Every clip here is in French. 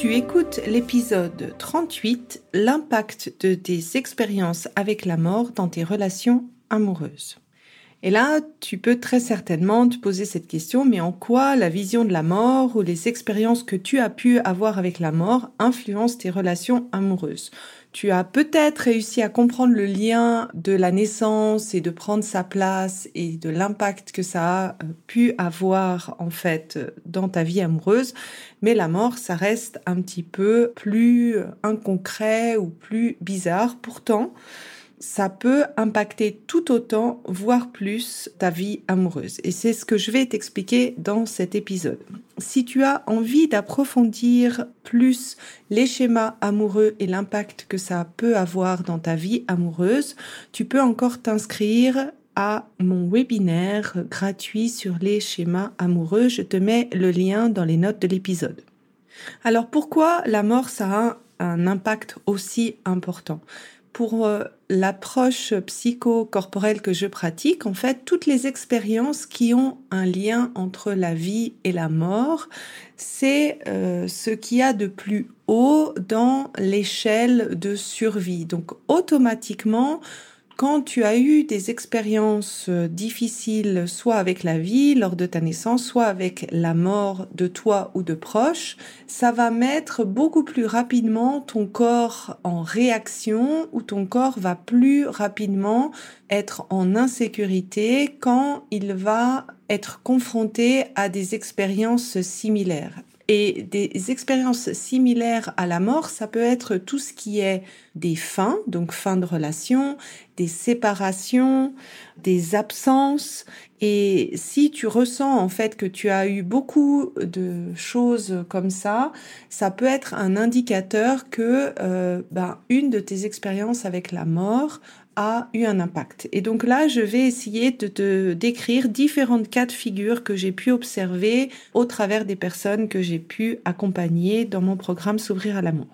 Tu écoutes l'épisode 38, l'impact de tes expériences avec la mort dans tes relations amoureuses. Et là, tu peux très certainement te poser cette question, mais en quoi la vision de la mort ou les expériences que tu as pu avoir avec la mort influencent tes relations amoureuses? Tu as peut-être réussi à comprendre le lien de la naissance et de prendre sa place et de l'impact que ça a euh, pu avoir en fait dans ta vie amoureuse, mais la mort, ça reste un petit peu plus inconcret ou plus bizarre. Pourtant, ça peut impacter tout autant, voire plus, ta vie amoureuse. Et c'est ce que je vais t'expliquer dans cet épisode. Si tu as envie d'approfondir plus les schémas amoureux et l'impact que ça peut avoir dans ta vie amoureuse, tu peux encore t'inscrire à mon webinaire gratuit sur les schémas amoureux. Je te mets le lien dans les notes de l'épisode. Alors pourquoi la mort, ça a un impact aussi important? Pour euh, l'approche psycho-corporelle que je pratique, en fait, toutes les expériences qui ont un lien entre la vie et la mort, c'est euh, ce qu'il y a de plus haut dans l'échelle de survie. Donc, automatiquement, quand tu as eu des expériences euh, difficiles, soit avec la vie lors de ta naissance, soit avec la mort de toi ou de proches, ça va mettre beaucoup plus rapidement ton corps en réaction ou ton corps va plus rapidement être en insécurité quand il va être confronté à des expériences similaires. Et des expériences similaires à la mort, ça peut être tout ce qui est des fins, donc fin de relation, des séparations, des absences. Et si tu ressens en fait que tu as eu beaucoup de choses comme ça, ça peut être un indicateur que euh, ben, une de tes expériences avec la mort a eu un impact. Et donc là, je vais essayer de te décrire différentes cas de figure que j'ai pu observer au travers des personnes que j'ai pu accompagner dans mon programme S'ouvrir à l'amour.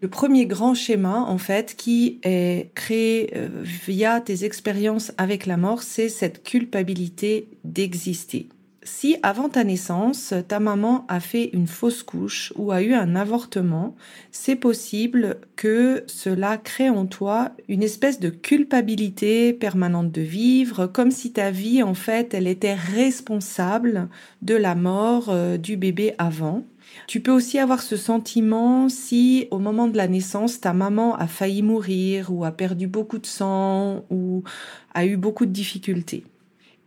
Le premier grand schéma, en fait, qui est créé euh, via tes expériences avec la mort, c'est cette culpabilité d'exister si avant ta naissance, ta maman a fait une fausse couche ou a eu un avortement, c'est possible que cela crée en toi une espèce de culpabilité permanente de vivre, comme si ta vie, en fait, elle était responsable de la mort euh, du bébé avant. Tu peux aussi avoir ce sentiment si au moment de la naissance, ta maman a failli mourir ou a perdu beaucoup de sang ou a eu beaucoup de difficultés.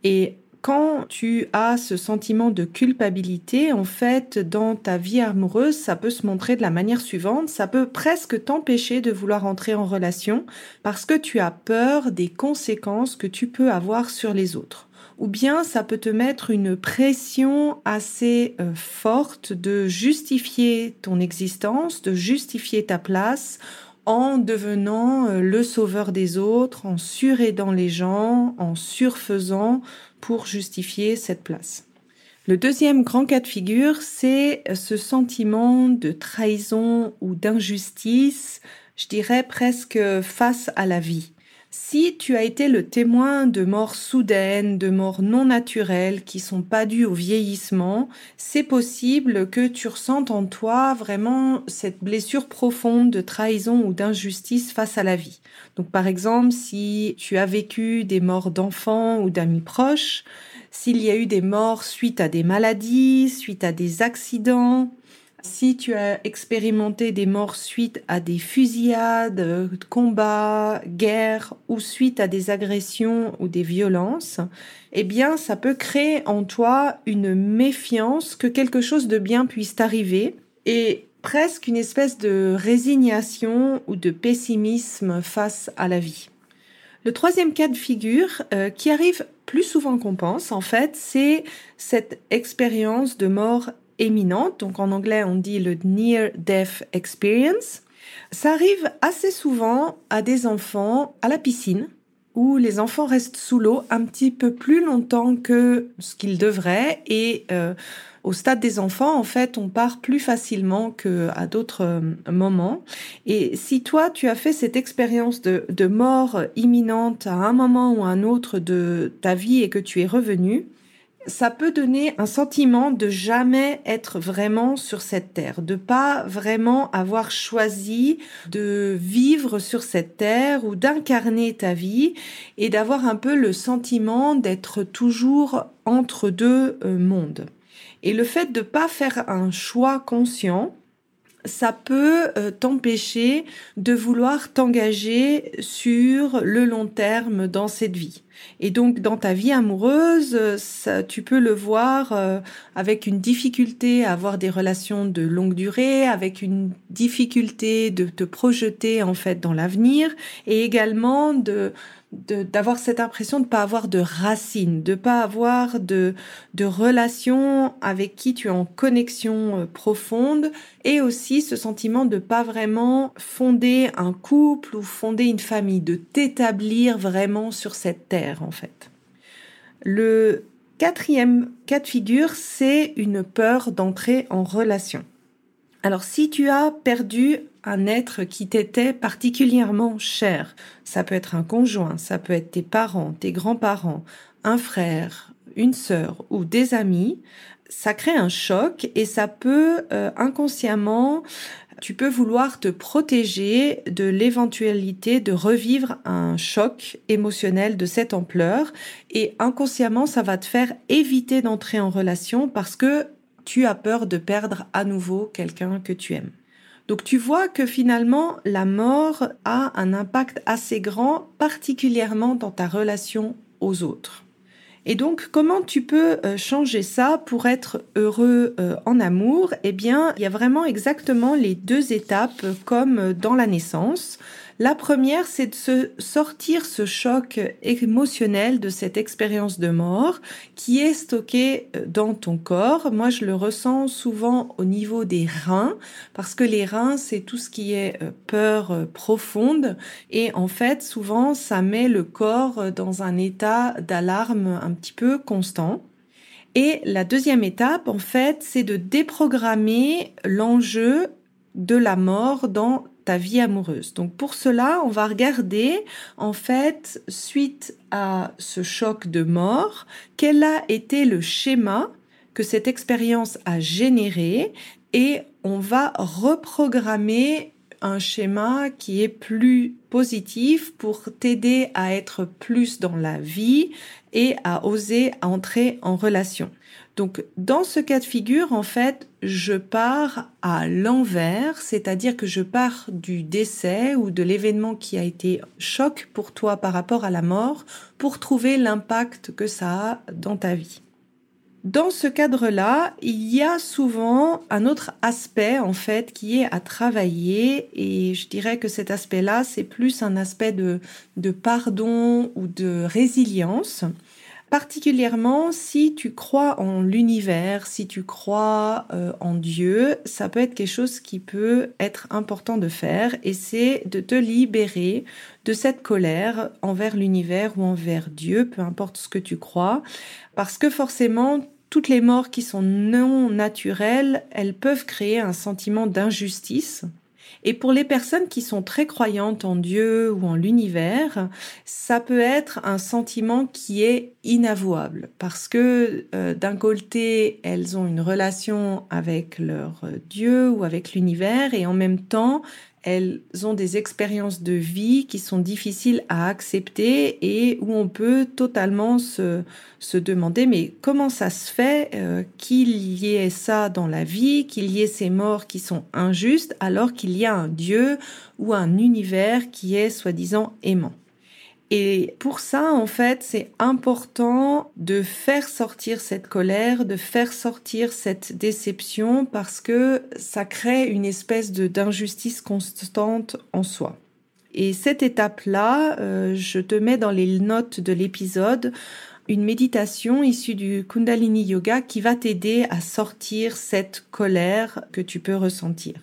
Et quand tu as ce sentiment de culpabilité, en fait, dans ta vie amoureuse, ça peut se montrer de la manière suivante. Ça peut presque t'empêcher de vouloir entrer en relation parce que tu as peur des conséquences que tu peux avoir sur les autres. Ou bien ça peut te mettre une pression assez euh, forte de justifier ton existence, de justifier ta place en devenant euh, le sauveur des autres, en suraidant les gens, en surfaisant pour justifier cette place. Le deuxième grand cas de figure, c'est ce sentiment de trahison ou d'injustice, je dirais presque face à la vie. Si tu as été le témoin de morts soudaines, de morts non naturelles qui sont pas dues au vieillissement, c'est possible que tu ressentes en toi vraiment cette blessure profonde de trahison ou d'injustice face à la vie. Donc par exemple, si tu as vécu des morts d'enfants ou d'amis proches, s'il y a eu des morts suite à des maladies, suite à des accidents, si tu as expérimenté des morts suite à des fusillades, combats, guerres ou suite à des agressions ou des violences, eh bien, ça peut créer en toi une méfiance que quelque chose de bien puisse t'arriver et presque une espèce de résignation ou de pessimisme face à la vie. Le troisième cas de figure, euh, qui arrive plus souvent qu'on pense, en fait, c'est cette expérience de mort éminente. Donc en anglais, on dit le near death experience. Ça arrive assez souvent à des enfants à la piscine où les enfants restent sous l'eau un petit peu plus longtemps que ce qu'ils devraient et euh, au stade des enfants, en fait, on part plus facilement que à d'autres euh, moments. Et si toi, tu as fait cette expérience de, de mort imminente à un moment ou à un autre de ta vie et que tu es revenu, ça peut donner un sentiment de jamais être vraiment sur cette terre, de pas vraiment avoir choisi de vivre sur cette terre ou d'incarner ta vie et d'avoir un peu le sentiment d'être toujours entre deux euh, mondes. Et le fait de pas faire un choix conscient, ça peut euh, t'empêcher de vouloir t'engager sur le long terme dans cette vie. Et donc dans ta vie amoureuse, ça, tu peux le voir euh, avec une difficulté à avoir des relations de longue durée, avec une difficulté de te projeter en fait dans l'avenir et également de d'avoir cette impression de pas avoir de racines, de pas avoir de de relation avec qui tu es en connexion euh, profonde et aussi ce sentiment de pas vraiment fonder un couple ou fonder une famille, de t'établir vraiment sur cette terre en fait. Le quatrième cas de figure, c'est une peur d'entrer en relation. Alors si tu as perdu un être qui t'était particulièrement cher, ça peut être un conjoint, ça peut être tes parents, tes grands-parents, un frère, une sœur ou des amis, ça crée un choc et ça peut euh, inconsciemment tu peux vouloir te protéger de l'éventualité de revivre un choc émotionnel de cette ampleur et inconsciemment ça va te faire éviter d'entrer en relation parce que tu as peur de perdre à nouveau quelqu'un que tu aimes. Donc tu vois que finalement la mort a un impact assez grand, particulièrement dans ta relation aux autres. Et donc, comment tu peux euh, changer ça pour être heureux euh, en amour? Eh bien, il y a vraiment exactement les deux étapes comme dans la naissance. La première, c'est de se sortir ce choc émotionnel de cette expérience de mort qui est stocké euh, dans ton corps. Moi, je le ressens souvent au niveau des reins parce que les reins, c'est tout ce qui est euh, peur euh, profonde et en fait, souvent, ça met le corps dans un état d'alarme un petit peu constant. Et la deuxième étape, en fait, c'est de déprogrammer l'enjeu de la mort dans vie amoureuse. Donc pour cela, on va regarder en fait, suite à ce choc de mort, quel a été le schéma que cette expérience a généré et on va reprogrammer un schéma qui est plus positif pour t'aider à être plus dans la vie et à oser entrer en relation. Donc, dans ce cas de figure, en fait, je pars à l'envers, c'est-à-dire que je pars du décès ou de l'événement qui a été choc pour toi par rapport à la mort pour trouver l'impact que ça a dans ta vie. Dans ce cadre-là, il y a souvent un autre aspect en fait qui est à travailler. Et je dirais que cet aspect-là, c'est plus un aspect de, de pardon ou de résilience particulièrement si tu crois en l'univers, si tu crois euh, en Dieu, ça peut être quelque chose qui peut être important de faire et c'est de te libérer de cette colère envers l'univers ou envers Dieu, peu importe ce que tu crois, parce que forcément toutes les morts qui sont non naturelles, elles peuvent créer un sentiment d'injustice et pour les personnes qui sont très croyantes en Dieu ou en l'univers, ça peut être un sentiment qui est inavouable. Parce que euh, d'un côté, elles ont une relation avec leur Dieu ou avec l'univers et en même temps, elles ont des expériences de vie qui sont difficiles à accepter et où on peut totalement se, se demander mais comment ça se fait euh, qu'il y ait ça dans la vie, qu'il y ait ces morts qui sont injustes alors qu'il y a un Dieu ou un univers qui est soi-disant aimant. Et pour ça, en fait, c'est important de faire sortir cette colère, de faire sortir cette déception parce que ça crée une espèce d'injustice constante en soi. Et cette étape-là, euh, je te mets dans les notes de l'épisode une méditation issue du Kundalini Yoga qui va t'aider à sortir cette colère que tu peux ressentir.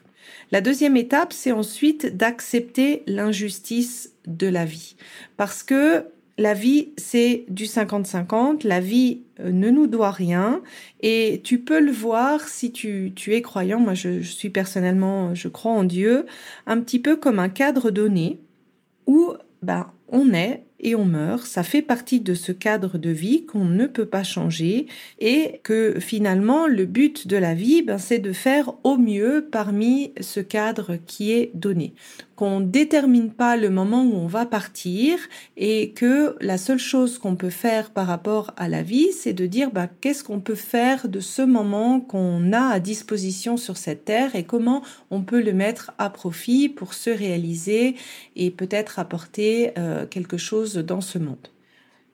La deuxième étape, c'est ensuite d'accepter l'injustice de la vie. Parce que la vie, c'est du 50-50, la vie euh, ne nous doit rien, et tu peux le voir si tu, tu es croyant, moi je, suis personnellement, je crois en Dieu, un petit peu comme un cadre donné, où ben, on est et on meurt, ça fait partie de ce cadre de vie qu'on ne peut pas changer et que finalement le but de la vie, ben, c'est de faire au mieux parmi ce cadre qui est donné qu'on détermine pas le moment où on va partir et que la seule chose qu'on peut faire par rapport à la vie, c'est de dire bah, qu'est-ce qu'on peut faire de ce moment qu'on a à disposition sur cette terre et comment on peut le mettre à profit pour se réaliser et peut-être apporter euh, quelque chose dans ce monde.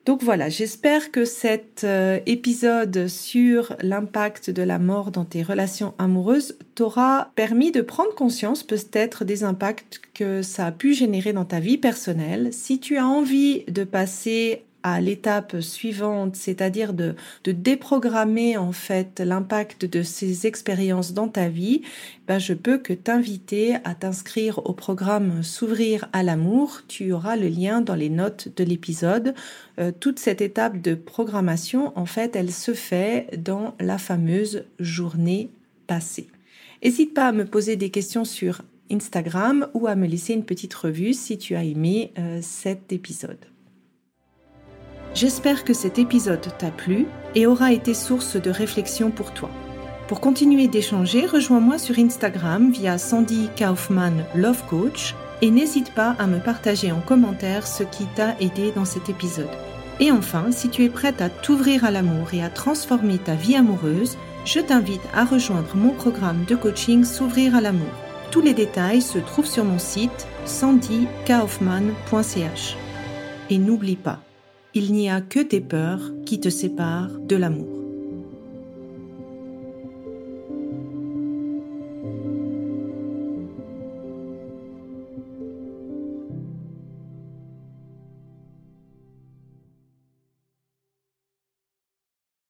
Donc voilà, j'espère que cet euh, épisode sur l'impact de la mort dans tes relations amoureuses t'aura permis de prendre conscience peut-être des impacts que ça a pu générer dans ta vie personnelle. Si tu as envie de passer à l'étape suivante, c'est-à-dire de, déprogrammer en fait l'impact de ces expériences dans ta vie, ben je peux que t'inviter à t'inscrire au programme S'ouvrir à l'amour. Tu auras le lien dans les notes de l'épisode. Euh, toute cette étape de programmation, en fait, elle se fait dans la fameuse journée passée. N'hésite pas à me poser des questions sur Instagram ou à me laisser une petite revue si tu as aimé euh, cet épisode. J'espère que cet épisode t'a plu et aura été source de réflexion pour toi. Pour continuer d'échanger, rejoins-moi sur Instagram via Sandy Kaufman Love Coach et n'hésite pas à me partager en commentaire ce qui t'a aidé dans cet épisode. Et enfin, si tu es prête à t'ouvrir à l'amour et à transformer ta vie amoureuse, je t'invite à rejoindre mon programme de coaching S'ouvrir à l'amour. Tous les détails se trouvent sur mon site sandykaufman.ch. Et n'oublie pas, il n'y a que tes peurs qui te séparent de l'amour.